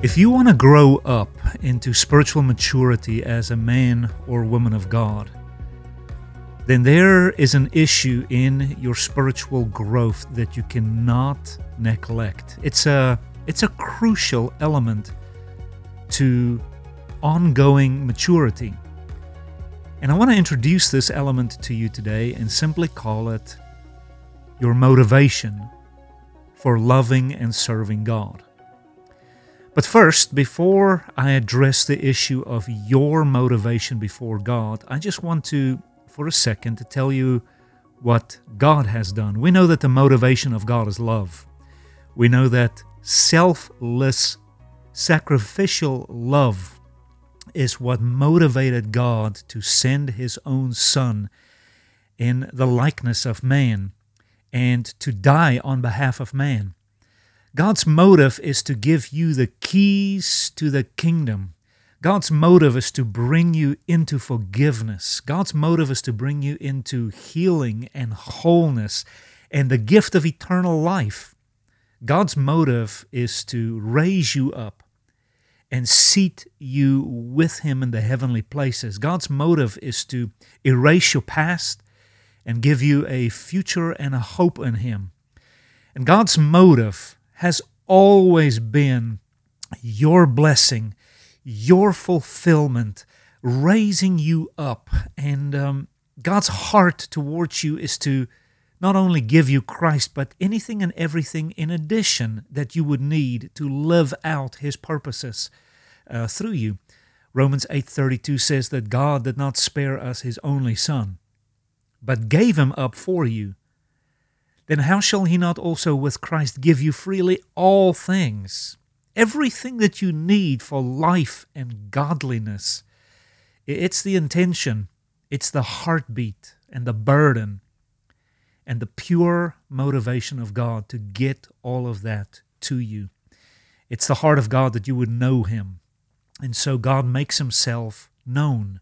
If you want to grow up into spiritual maturity as a man or woman of God, then there is an issue in your spiritual growth that you cannot neglect. It's a it's a crucial element to ongoing maturity. And I want to introduce this element to you today and simply call it your motivation for loving and serving God. But first, before I address the issue of your motivation before God, I just want to, for a second, to tell you what God has done. We know that the motivation of God is love. We know that selfless, sacrificial love is what motivated God to send his own Son in the likeness of man and to die on behalf of man. God's motive is to give you the keys to the kingdom. God's motive is to bring you into forgiveness. God's motive is to bring you into healing and wholeness and the gift of eternal life. God's motive is to raise you up and seat you with Him in the heavenly places. God's motive is to erase your past and give you a future and a hope in Him. And God's motive has always been your blessing, your fulfillment, raising you up. And um, God's heart towards you is to not only give you Christ, but anything and everything in addition that you would need to live out His purposes uh, through you. Romans 8:32 says that God did not spare us His only Son, but gave Him up for you then how shall he not also with Christ give you freely all things? Everything that you need for life and godliness. It's the intention, it's the heartbeat and the burden and the pure motivation of God to get all of that to you. It's the heart of God that you would know Him. And so God makes Himself known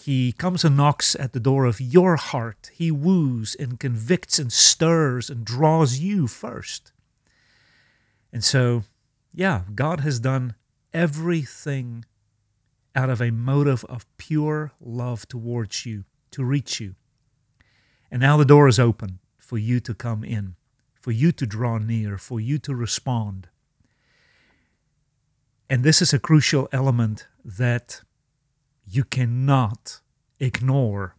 he comes and knocks at the door of your heart. He woos and convicts and stirs and draws you first. And so, yeah, God has done everything out of a motive of pure love towards you to reach you. And now the door is open for you to come in, for you to draw near, for you to respond. And this is a crucial element that you cannot ignore.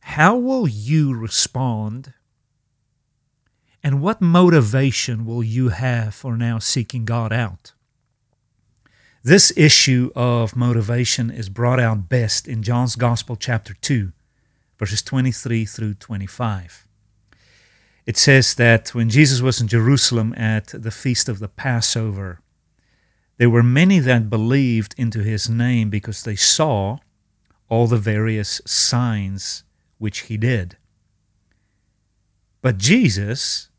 How will you respond? And what motivation will you have for now seeking God out? This issue of motivation is brought out best in John's Gospel, chapter 2, verses 23 through 25. It says that when Jesus was in Jerusalem at the feast of the Passover, there were many that believed into his name because they saw all the various signs which he did. But Jesus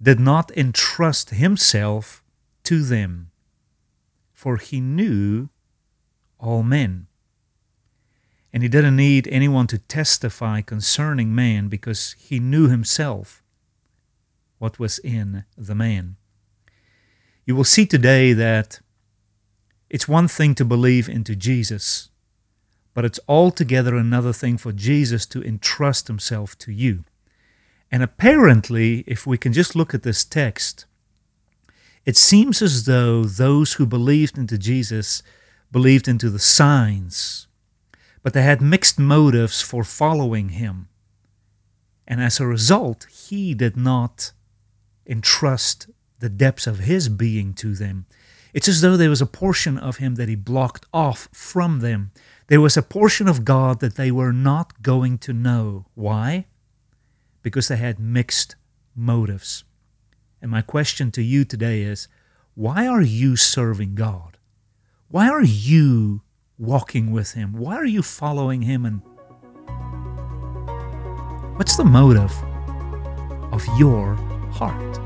did not entrust himself to them, for he knew all men. And he didn't need anyone to testify concerning man because he knew himself what was in the man. You will see today that it's one thing to believe into Jesus, but it's altogether another thing for Jesus to entrust himself to you. And apparently, if we can just look at this text, it seems as though those who believed into Jesus believed into the signs, but they had mixed motives for following him. And as a result, he did not entrust the depths of his being to them. It's as though there was a portion of him that he blocked off from them. There was a portion of God that they were not going to know. Why? Because they had mixed motives. And my question to you today is why are you serving God? Why are you walking with Him? Why are you following Him? And what's the motive of your heart?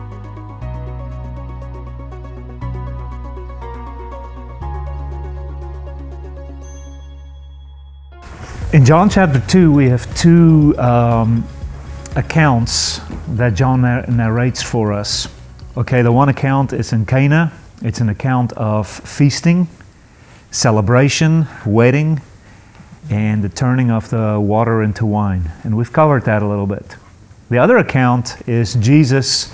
In John chapter 2, we have two um, accounts that John narrates for us. Okay, the one account is in Cana, it's an account of feasting, celebration, wedding, and the turning of the water into wine. And we've covered that a little bit. The other account is Jesus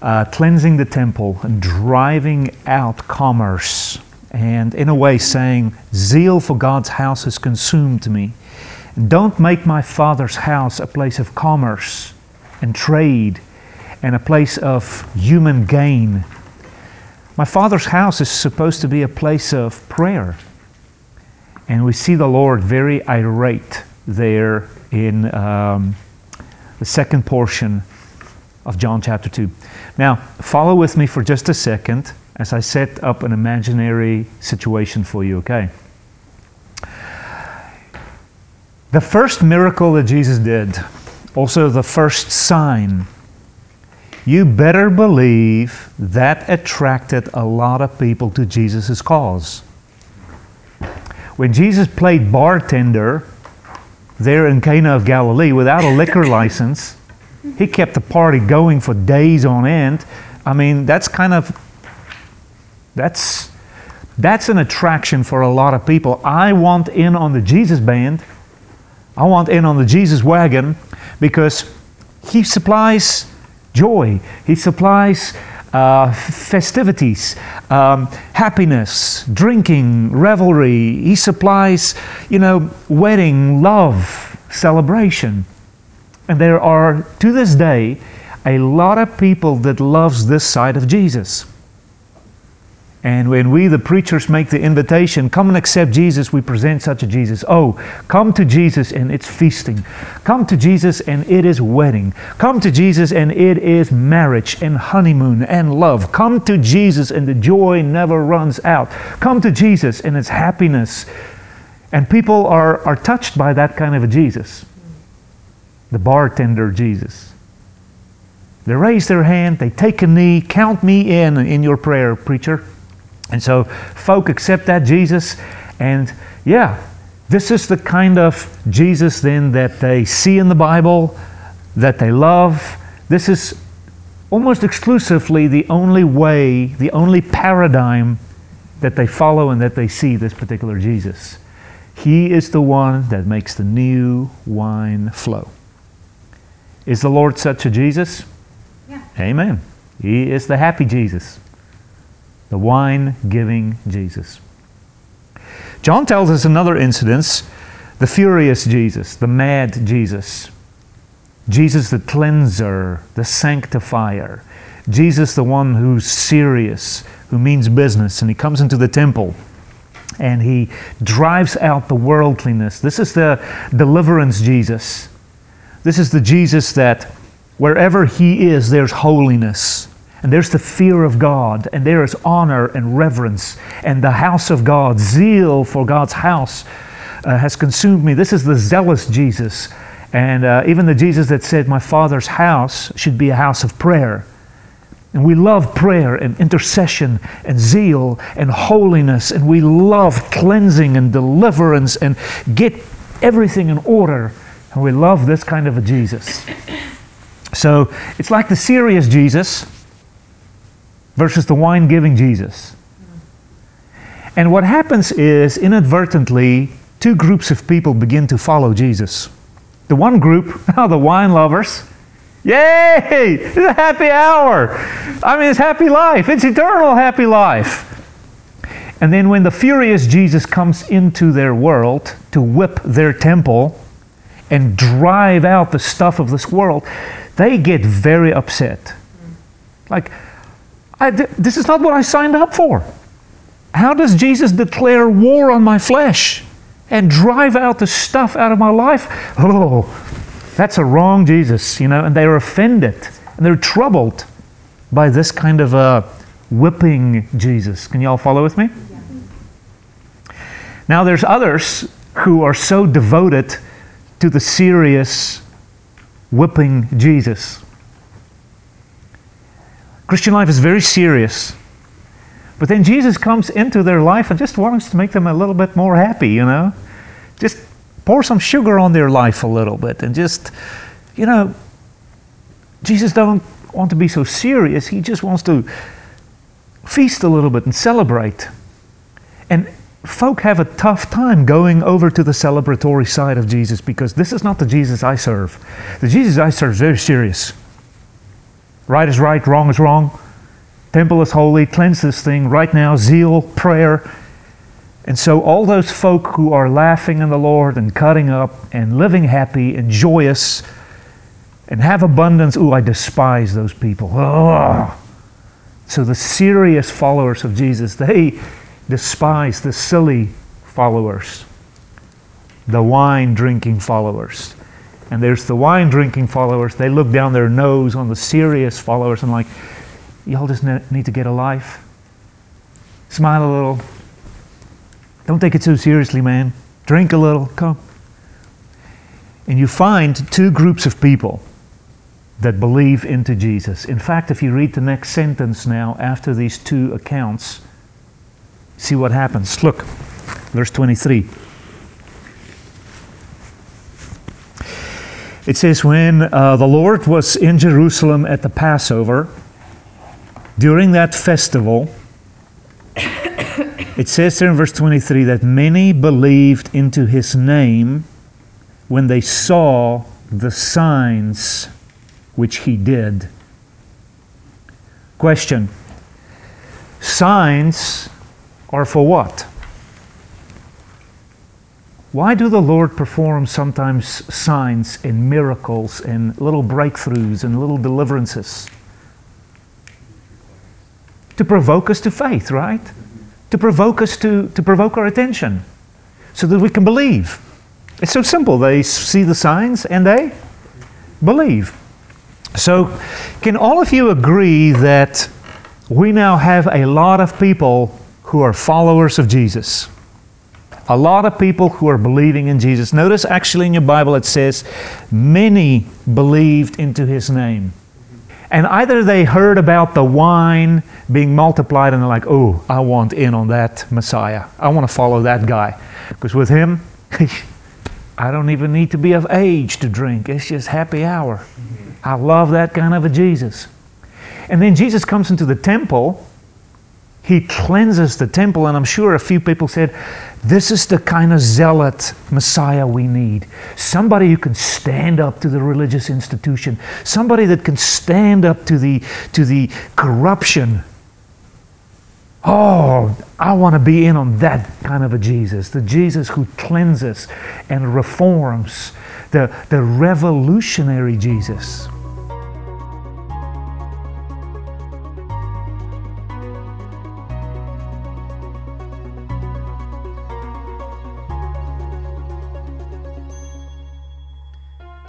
uh, cleansing the temple and driving out commerce and in a way saying, Zeal for God's house has consumed me. Don't make my Father's house a place of commerce and trade and a place of human gain. My Father's house is supposed to be a place of prayer. And we see the Lord very irate there in um, the second portion of John chapter 2. Now, follow with me for just a second as I set up an imaginary situation for you, okay? The first miracle that Jesus did, also the first sign, you better believe that attracted a lot of people to Jesus' cause. When Jesus played bartender there in Cana of Galilee without a liquor license, he kept the party going for days on end. I mean, that's kind of that's, that's an attraction for a lot of people. I want in on the Jesus band. I want in on the Jesus wagon because he supplies joy. He supplies uh, festivities, um, happiness, drinking, revelry. He supplies, you know, wedding, love, celebration. And there are, to this day, a lot of people that loves this side of Jesus. And when we, the preachers, make the invitation, come and accept Jesus, we present such a Jesus. Oh, come to Jesus and it's feasting. Come to Jesus and it is wedding. Come to Jesus and it is marriage and honeymoon and love. Come to Jesus and the joy never runs out. Come to Jesus and it's happiness. And people are, are touched by that kind of a Jesus. The bartender Jesus. They raise their hand, they take a knee, count me in in your prayer, preacher. And so folk accept that Jesus, and yeah, this is the kind of Jesus then that they see in the Bible, that they love. This is almost exclusively the only way, the only paradigm that they follow and that they see this particular Jesus. He is the one that makes the new wine flow. Is the Lord such a Jesus? Yeah. Amen. He is the happy Jesus the wine giving Jesus. John tells us another incident the furious Jesus, the mad Jesus. Jesus, the cleanser, the sanctifier. Jesus, the one who's serious, who means business. And he comes into the temple and he drives out the worldliness. This is the deliverance Jesus. This is the Jesus that wherever he is, there's holiness. And there's the fear of God, and there is honor and reverence, and the house of God, zeal for God's house uh, has consumed me. This is the zealous Jesus. And uh, even the Jesus that said, My Father's house should be a house of prayer. And we love prayer and intercession and zeal and holiness, and we love cleansing and deliverance and get everything in order. And we love this kind of a Jesus. So it's like the serious Jesus versus the wine giving Jesus. And what happens is, inadvertently, two groups of people begin to follow Jesus. The one group, the wine lovers, yay, it's a happy hour. I mean, it's happy life, it's eternal happy life. And then when the furious Jesus comes into their world to whip their temple and drive out the stuff of this world, they get very upset. Like, th- this is not what I signed up for. How does Jesus declare war on my flesh and drive out the stuff out of my life? Oh, that's a wrong Jesus, you know, and they're offended. And they're troubled by this kind of a whipping Jesus. Can you all follow with me? Now, there's others who are so devoted to the serious whipping Jesus. Christian life is very serious. But then Jesus comes into their life and just wants to make them a little bit more happy, you know? Just pour some sugar on their life a little bit and just, you know, Jesus don't want to be so serious. He just wants to feast a little bit and celebrate. And folk have a tough time going over to the celebratory side of Jesus because this is not the Jesus I serve. The Jesus I serve is very serious. Right is right, wrong is wrong. Temple is holy, cleanse this thing right now, zeal, prayer. And so, all those folk who are laughing in the Lord and cutting up and living happy and joyous and have abundance, ooh, I despise those people. Ugh. So, the serious followers of Jesus, they despise the silly followers, the wine drinking followers. And there's the wine drinking followers, they look down their nose on the serious followers and, like, y'all just need to get a life. Smile a little. Don't take it too seriously, man. Drink a little. Come. And you find two groups of people that believe into Jesus. In fact, if you read the next sentence now after these two accounts, see what happens. Look, verse 23. It says, When uh, the Lord was in Jerusalem at the Passover, during that festival, it says there in verse 23 that many believed into his name when they saw the signs which he did. Question Signs are for what? Why do the Lord perform sometimes signs and miracles and little breakthroughs and little deliverances? to provoke us to faith, right? To provoke us to, to provoke our attention so that we can believe. It's so simple. They see the signs and they believe. So, can all of you agree that we now have a lot of people who are followers of Jesus? A lot of people who are believing in Jesus. Notice actually in your Bible it says, many believed into his name. And either they heard about the wine being multiplied and they're like, oh, I want in on that Messiah. I want to follow that guy. Because with him, I don't even need to be of age to drink. It's just happy hour. I love that kind of a Jesus. And then Jesus comes into the temple. He cleanses the temple, and I'm sure a few people said, this is the kind of zealot Messiah we need. Somebody who can stand up to the religious institution, somebody that can stand up to the, to the corruption. Oh, I want to be in on that kind of a Jesus, the Jesus who cleanses and reforms, the, the revolutionary Jesus.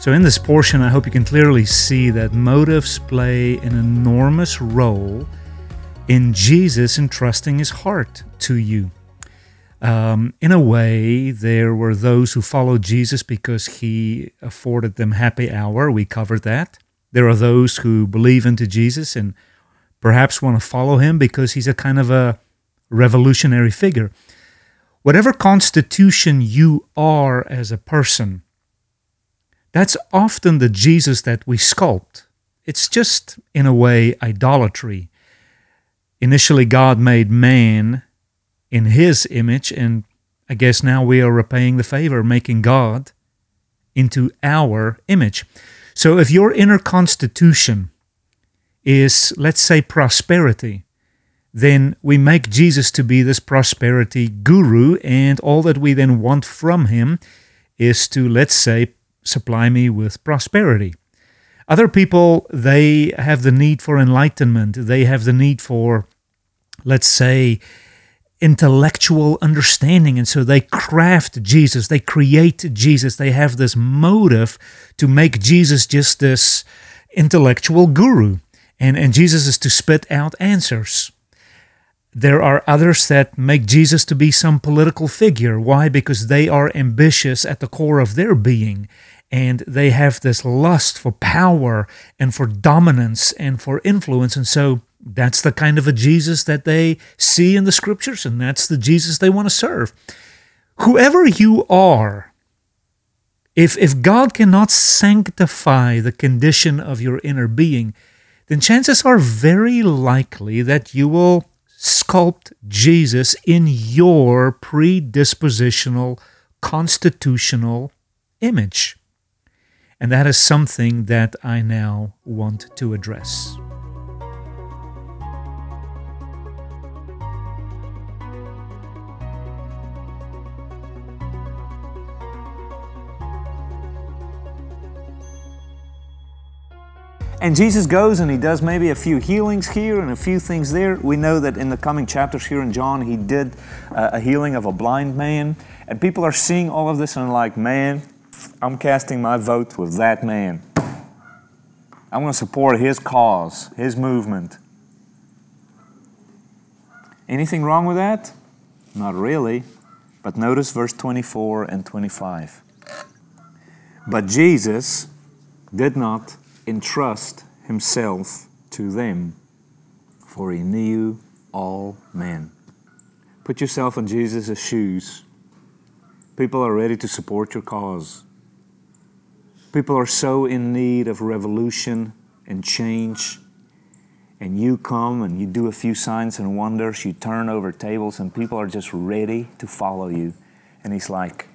So, in this portion, I hope you can clearly see that motives play an enormous role in Jesus entrusting his heart to you. Um, in a way, there were those who followed Jesus because he afforded them happy hour. We covered that. There are those who believe into Jesus and perhaps want to follow him because he's a kind of a revolutionary figure. Whatever constitution you are as a person, that's often the Jesus that we sculpt. It's just, in a way, idolatry. Initially, God made man in his image, and I guess now we are repaying the favor, making God into our image. So if your inner constitution is, let's say, prosperity, then we make Jesus to be this prosperity guru, and all that we then want from him is to, let's say, supply me with prosperity. Other people, they have the need for enlightenment. They have the need for, let's say, intellectual understanding. And so they craft Jesus, they create Jesus. They have this motive to make Jesus just this intellectual guru, and, and Jesus is to spit out answers. There are others that make Jesus to be some political figure. Why? Because they are ambitious at the core of their being and they have this lust for power and for dominance and for influence. And so that's the kind of a Jesus that they see in the scriptures, and that's the Jesus they want to serve. Whoever you are, if, if God cannot sanctify the condition of your inner being, then chances are very likely that you will sculpt Jesus in your predispositional, constitutional image. And that is something that I now want to address. And Jesus goes and he does maybe a few healings here and a few things there. We know that in the coming chapters here in John, he did uh, a healing of a blind man. And people are seeing all of this and like, man, I'm casting my vote with that man. I'm going to support his cause, his movement. Anything wrong with that? Not really. But notice verse 24 and 25. But Jesus did not entrust himself to them, for he knew all men. Put yourself in Jesus' shoes. People are ready to support your cause. People are so in need of revolution and change. And you come and you do a few signs and wonders, you turn over tables, and people are just ready to follow you. And he's like,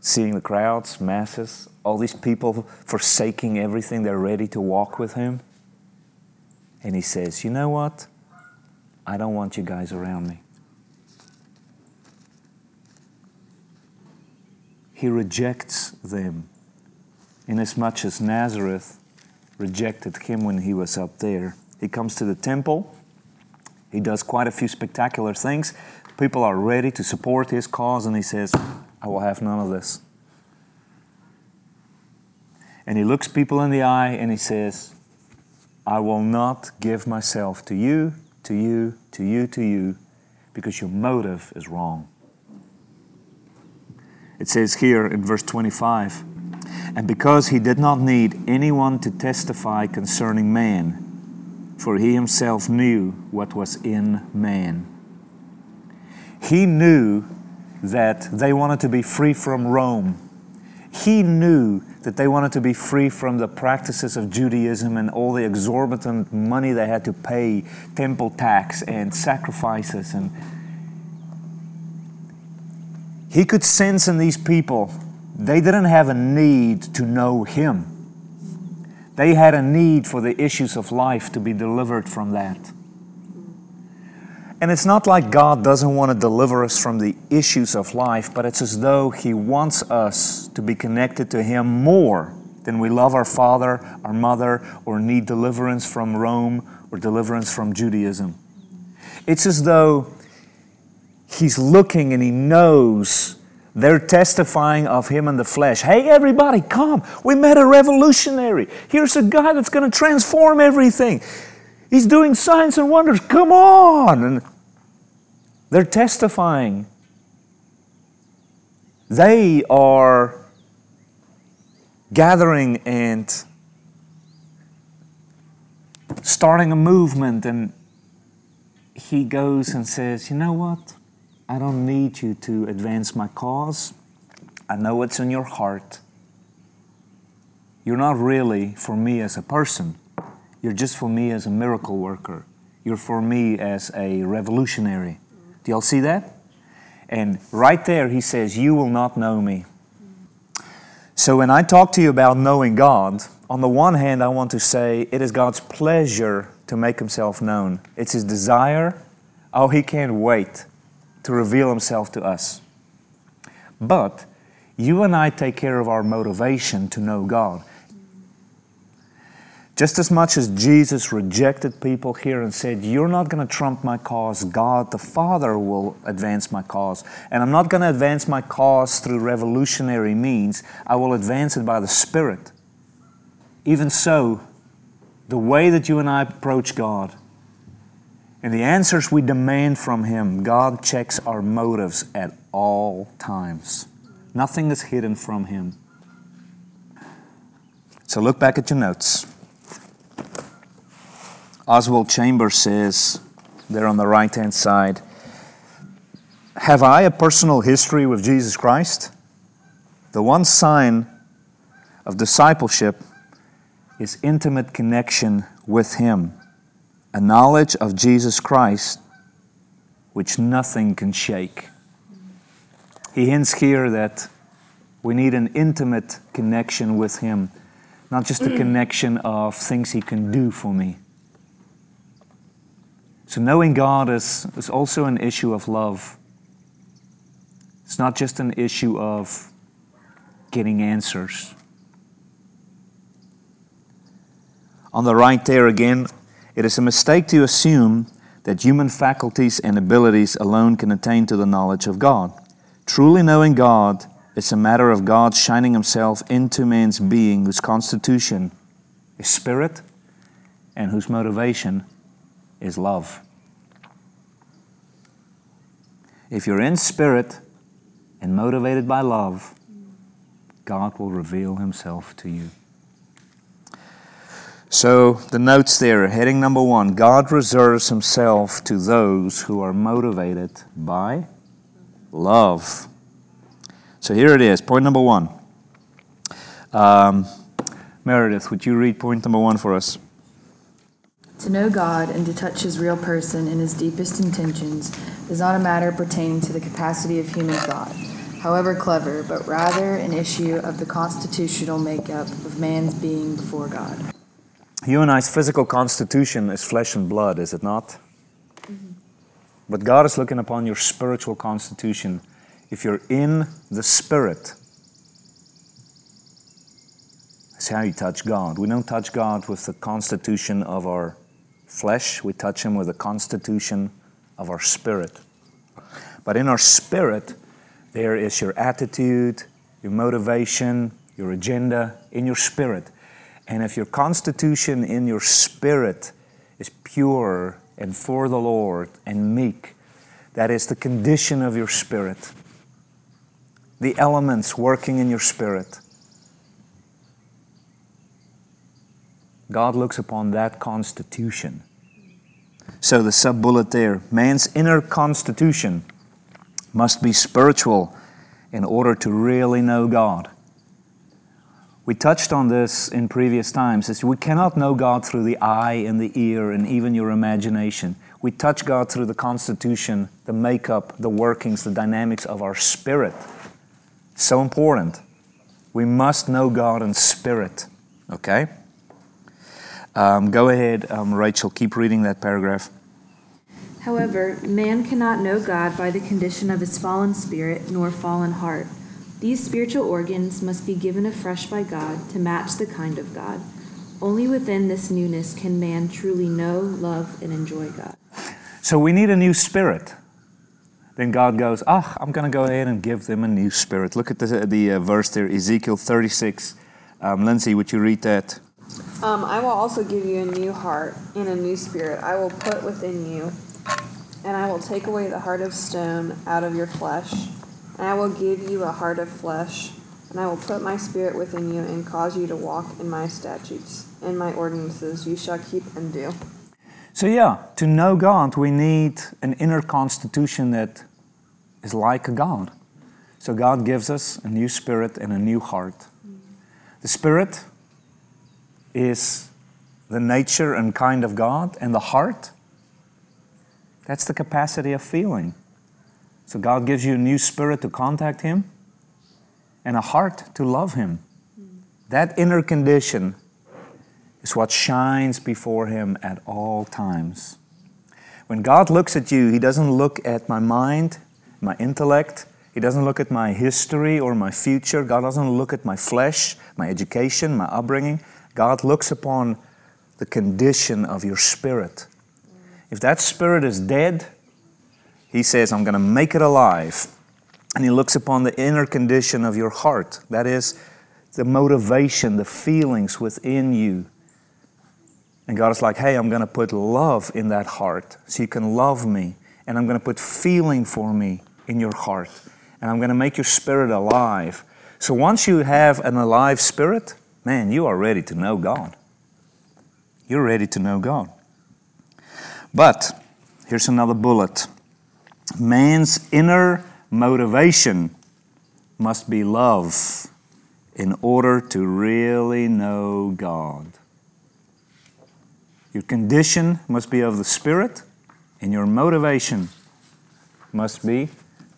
seeing the crowds, masses, all these people forsaking everything, they're ready to walk with him. And he says, You know what? I don't want you guys around me. He rejects them inasmuch as Nazareth rejected him when he was up there. He comes to the temple. He does quite a few spectacular things. People are ready to support his cause, and he says, I will have none of this. And he looks people in the eye and he says, I will not give myself to you, to you, to you, to you, because your motive is wrong. It says here in verse 25, and because he did not need anyone to testify concerning man, for he himself knew what was in man. He knew that they wanted to be free from Rome. He knew that they wanted to be free from the practices of Judaism and all the exorbitant money they had to pay, temple tax and sacrifices. And he could sense in these people they didn't have a need to know Him. They had a need for the issues of life to be delivered from that. And it's not like God doesn't want to deliver us from the issues of life, but it's as though He wants us to be connected to Him more than we love our father, our mother, or need deliverance from Rome or deliverance from Judaism. It's as though He's looking and He knows they're testifying of him in the flesh. Hey, everybody, come. We met a revolutionary. Here's a guy that's going to transform everything. He's doing signs and wonders. Come on. And they're testifying. They are gathering and starting a movement. And he goes and says, You know what? I don't need you to advance my cause. I know what's in your heart. You're not really for me as a person. You're just for me as a miracle worker. You're for me as a revolutionary. Do y'all see that? And right there, he says, You will not know me. So when I talk to you about knowing God, on the one hand, I want to say it is God's pleasure to make himself known. It's his desire. Oh, he can't wait to reveal himself to us. But you and I take care of our motivation to know God. Just as much as Jesus rejected people here and said, You're not going to trump my cause, God the Father will advance my cause. And I'm not going to advance my cause through revolutionary means, I will advance it by the Spirit. even so, the way that you and I approach God and the answers we demand from Him, God checks our motives at all times. Nothing is hidden from Him. So look back at your notes. Oswald Chambers says, there on the right hand side, Have I a personal history with Jesus Christ? The one sign of discipleship is intimate connection with Him, a knowledge of Jesus Christ which nothing can shake. He hints here that we need an intimate connection with Him, not just a mm. connection of things He can do for me. So, knowing God is, is also an issue of love. It's not just an issue of getting answers. On the right there again, it is a mistake to assume that human faculties and abilities alone can attain to the knowledge of God. Truly knowing God is a matter of God shining Himself into man's being, whose constitution is spirit and whose motivation is love. If you're in spirit and motivated by love, God will reveal Himself to you. So, the notes there, heading number one God reserves Himself to those who are motivated by love. So, here it is, point number one. Um, Meredith, would you read point number one for us? To know God and to touch his real person in his deepest intentions is not a matter pertaining to the capacity of human thought, however clever, but rather an issue of the constitutional makeup of man's being before God. You and I's physical constitution is flesh and blood, is it not? Mm-hmm. But God is looking upon your spiritual constitution. If you're in the Spirit, that's how you touch God. We don't touch God with the constitution of our flesh, we touch Him with the constitution of our spirit. But in our spirit, there is your attitude, your motivation, your agenda in your spirit. And if your constitution in your spirit is pure and for the Lord and meek, that is the condition of your spirit. The elements working in your spirit. God looks upon that constitution. So, the sub bullet there man's inner constitution must be spiritual in order to really know God. We touched on this in previous times. Is we cannot know God through the eye and the ear and even your imagination. We touch God through the constitution, the makeup, the workings, the dynamics of our spirit. So important. We must know God in spirit. Okay? Um, go ahead, um, Rachel, keep reading that paragraph. However, man cannot know God by the condition of his fallen spirit nor fallen heart. These spiritual organs must be given afresh by God to match the kind of God. Only within this newness can man truly know, love, and enjoy God. So we need a new spirit. Then God goes, Ah, I'm going to go ahead and give them a new spirit. Look at the, the uh, verse there, Ezekiel 36. Um, Lindsay, would you read that? Um, I will also give you a new heart and a new spirit I will put within you, and I will take away the heart of stone out of your flesh, and I will give you a heart of flesh, and I will put my spirit within you and cause you to walk in my statutes and my ordinances you shall keep and do. So, yeah, to know God, we need an inner constitution that is like a God. So, God gives us a new spirit and a new heart. The spirit is the nature and kind of God, and the heart, that's the capacity of feeling. So God gives you a new spirit to contact Him and a heart to love Him. That inner condition is what shines before Him at all times. When God looks at you, He doesn't look at my mind, my intellect, He doesn't look at my history or my future. God doesn't look at my flesh, my education, my upbringing. God looks upon the condition of your spirit. If that spirit is dead, He says, I'm going to make it alive. And He looks upon the inner condition of your heart. That is, the motivation, the feelings within you. And God is like, hey, I'm going to put love in that heart so you can love me. And I'm going to put feeling for me in your heart. And I'm going to make your spirit alive. So once you have an alive spirit, man, you are ready to know God. You're ready to know God. But here's another bullet man's inner motivation must be love in order to really know God. Your condition must be of the Spirit, and your motivation must be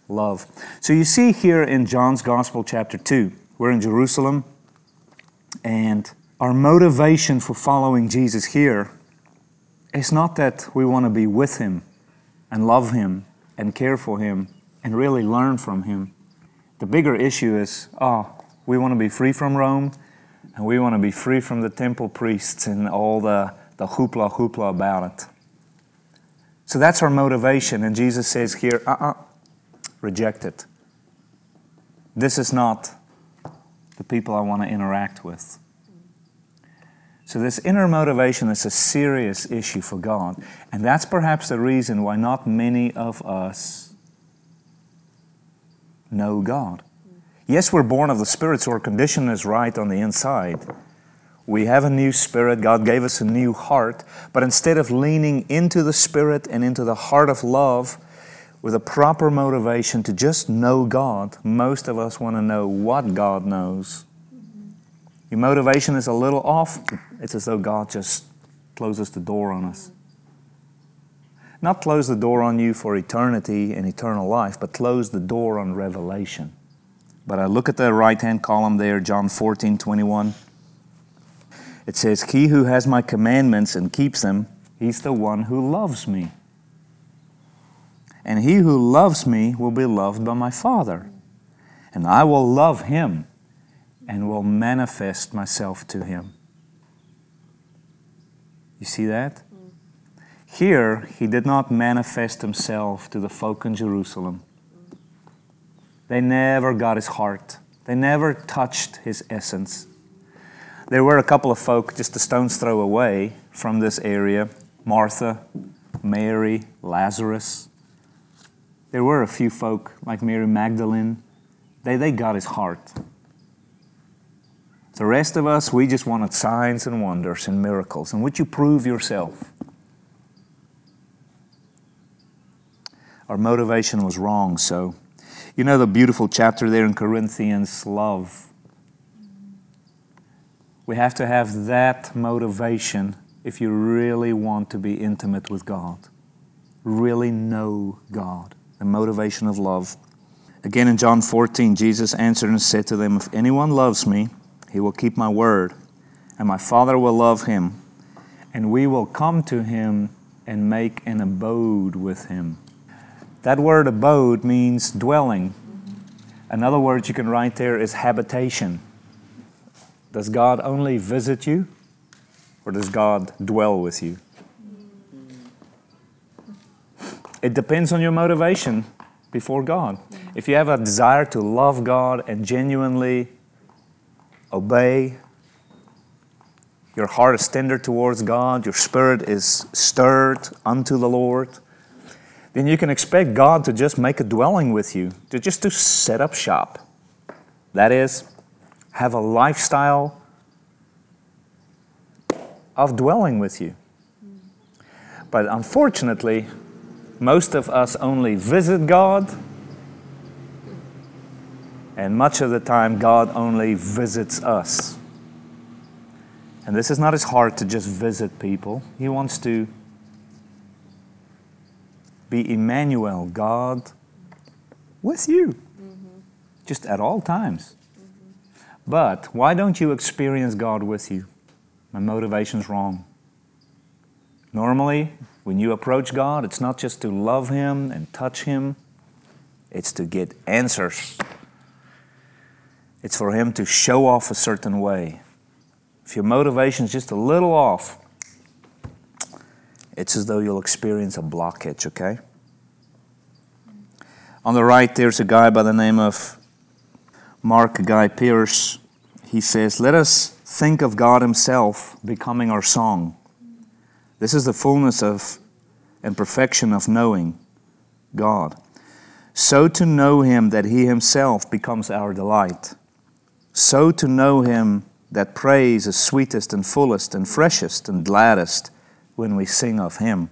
love. So you see here in John's Gospel, chapter 2, we're in Jerusalem, and our motivation for following Jesus here is not that we want to be with Him and love Him and care for Him and really learn from Him. The bigger issue is, oh, we want to be free from Rome and we want to be free from the temple priests and all the, the hoopla hoopla about it. So that's our motivation. And Jesus says here, uh uh-uh, uh reject it. This is not the people I want to interact with. So, this inner motivation is a serious issue for God. And that's perhaps the reason why not many of us know God. Yes, we're born of the Spirit, so our condition is right on the inside. We have a new spirit. God gave us a new heart. But instead of leaning into the Spirit and into the heart of love with a proper motivation to just know God, most of us want to know what God knows your motivation is a little off, it's as though God just closes the door on us. Not close the door on you for eternity and eternal life, but close the door on revelation. But I look at the right hand column there, John 14 21. It says, He who has my commandments and keeps them, he's the one who loves me. And he who loves me will be loved by my Father. And I will love him and will manifest myself to him. You see that? Here, he did not manifest himself to the folk in Jerusalem. They never got his heart, they never touched his essence. There were a couple of folk just a stone's throw away from this area Martha, Mary, Lazarus. There were a few folk like Mary Magdalene. They, they got his heart. The rest of us, we just wanted signs and wonders and miracles. And would you prove yourself? Our motivation was wrong. So, you know the beautiful chapter there in Corinthians love. We have to have that motivation if you really want to be intimate with God, really know God, the motivation of love. Again in John 14, Jesus answered and said to them, If anyone loves me, he will keep my word, and my Father will love him, and we will come to him and make an abode with him. That word abode means dwelling. Another word you can write there is habitation. Does God only visit you, or does God dwell with you? It depends on your motivation before God. If you have a desire to love God and genuinely obey. Your heart is tender towards God, your spirit is stirred unto the Lord, then you can expect God to just make a dwelling with you, to just to set up shop. That is, have a lifestyle of dwelling with you. But unfortunately, most of us only visit God and much of the time, God only visits us. And this is not his heart to just visit people, he wants to be Emmanuel, God with you, mm-hmm. just at all times. Mm-hmm. But why don't you experience God with you? My motivation's wrong. Normally, when you approach God, it's not just to love Him and touch Him, it's to get answers. It's for Him to show off a certain way. If your motivation is just a little off, it's as though you'll experience a blockage, okay? On the right, there's a guy by the name of Mark Guy Pearse. he says, Let us think of God Himself becoming our song. This is the fullness of and perfection of knowing God. So to know Him that He Himself becomes our delight. So to know Him that praise is sweetest and fullest and freshest and gladdest when we sing of Him.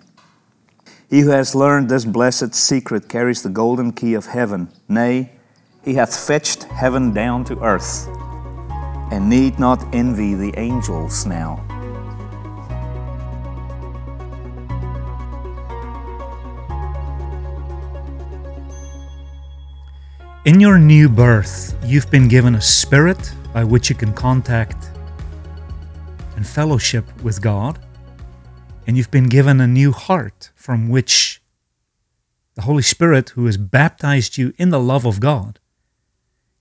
He who has learned this blessed secret carries the golden key of heaven. Nay, he hath fetched heaven down to earth, and need not envy the angels now. In your new birth, you've been given a spirit by which you can contact and fellowship with God, and you've been given a new heart from which the Holy Spirit, who has baptized you in the love of God,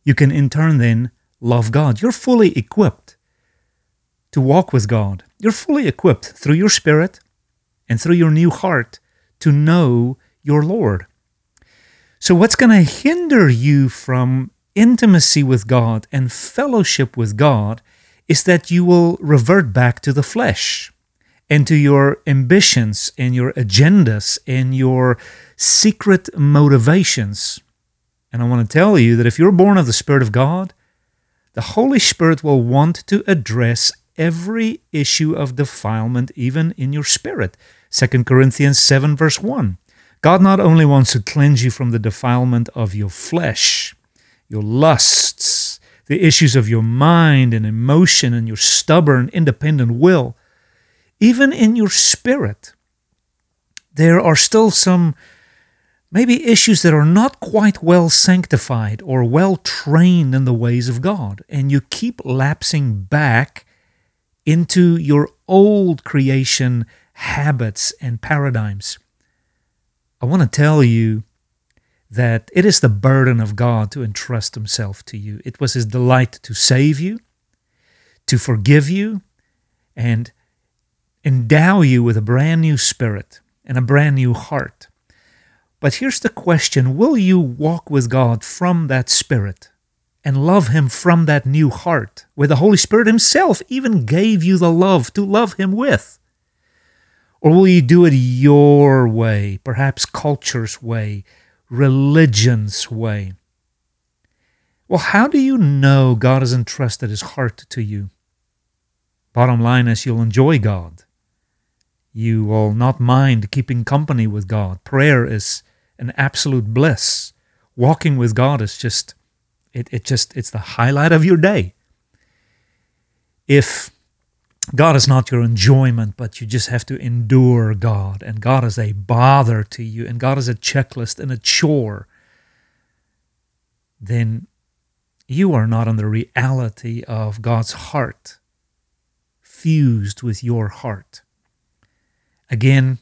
you can in turn then love God. You're fully equipped to walk with God. You're fully equipped through your spirit and through your new heart to know your Lord. So, what's going to hinder you from intimacy with God and fellowship with God is that you will revert back to the flesh and to your ambitions and your agendas and your secret motivations. And I want to tell you that if you're born of the Spirit of God, the Holy Spirit will want to address every issue of defilement, even in your spirit. 2 Corinthians 7, verse 1. God not only wants to cleanse you from the defilement of your flesh, your lusts, the issues of your mind and emotion, and your stubborn, independent will, even in your spirit, there are still some maybe issues that are not quite well sanctified or well trained in the ways of God, and you keep lapsing back into your old creation habits and paradigms. I want to tell you that it is the burden of God to entrust Himself to you. It was His delight to save you, to forgive you, and endow you with a brand new spirit and a brand new heart. But here's the question Will you walk with God from that spirit and love Him from that new heart, where the Holy Spirit Himself even gave you the love to love Him with? Or will you do it your way, perhaps culture's way, religion's way? Well, how do you know God has entrusted His heart to you? Bottom line is you'll enjoy God. You will not mind keeping company with God. Prayer is an absolute bliss. Walking with God is just it, it just it's the highlight of your day. If God is not your enjoyment, but you just have to endure God, and God is a bother to you, and God is a checklist and a chore, then you are not on the reality of God's heart fused with your heart. Again,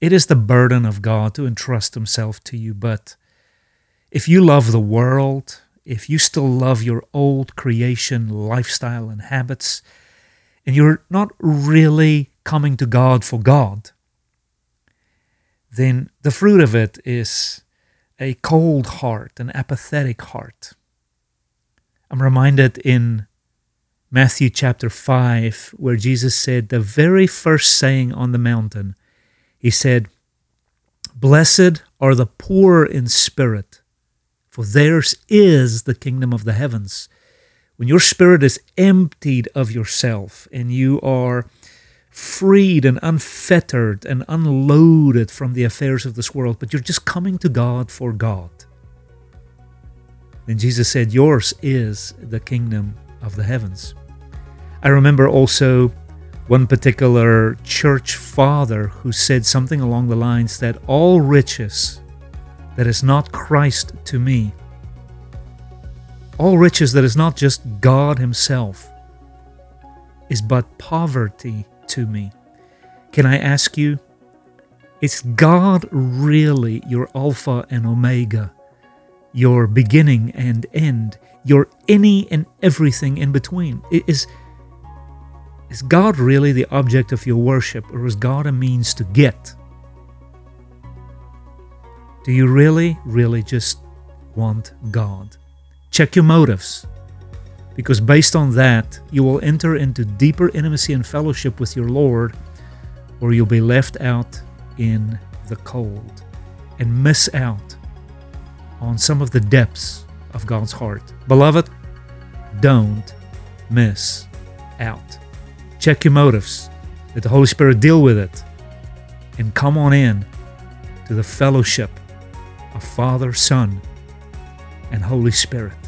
it is the burden of God to entrust Himself to you, but if you love the world, if you still love your old creation lifestyle and habits, and you're not really coming to God for God, then the fruit of it is a cold heart, an apathetic heart. I'm reminded in Matthew chapter 5, where Jesus said the very first saying on the mountain, He said, Blessed are the poor in spirit, for theirs is the kingdom of the heavens. When your spirit is emptied of yourself and you are freed and unfettered and unloaded from the affairs of this world, but you're just coming to God for God. Then Jesus said, Yours is the kingdom of the heavens. I remember also one particular church father who said something along the lines that all riches that is not Christ to me, all riches that is not just God Himself, is but poverty to me. Can I ask you, is God really your Alpha and Omega, your beginning and end, your any and everything in between? Is, is God really the object of your worship, or is God a means to get? Do you really, really just want God? Check your motives. Because based on that, you will enter into deeper intimacy and fellowship with your Lord, or you'll be left out in the cold and miss out on some of the depths of God's heart. Beloved, don't miss out. Check your motives. Let the Holy Spirit deal with it. And come on in to the fellowship of Father, Son, and Holy Spirit.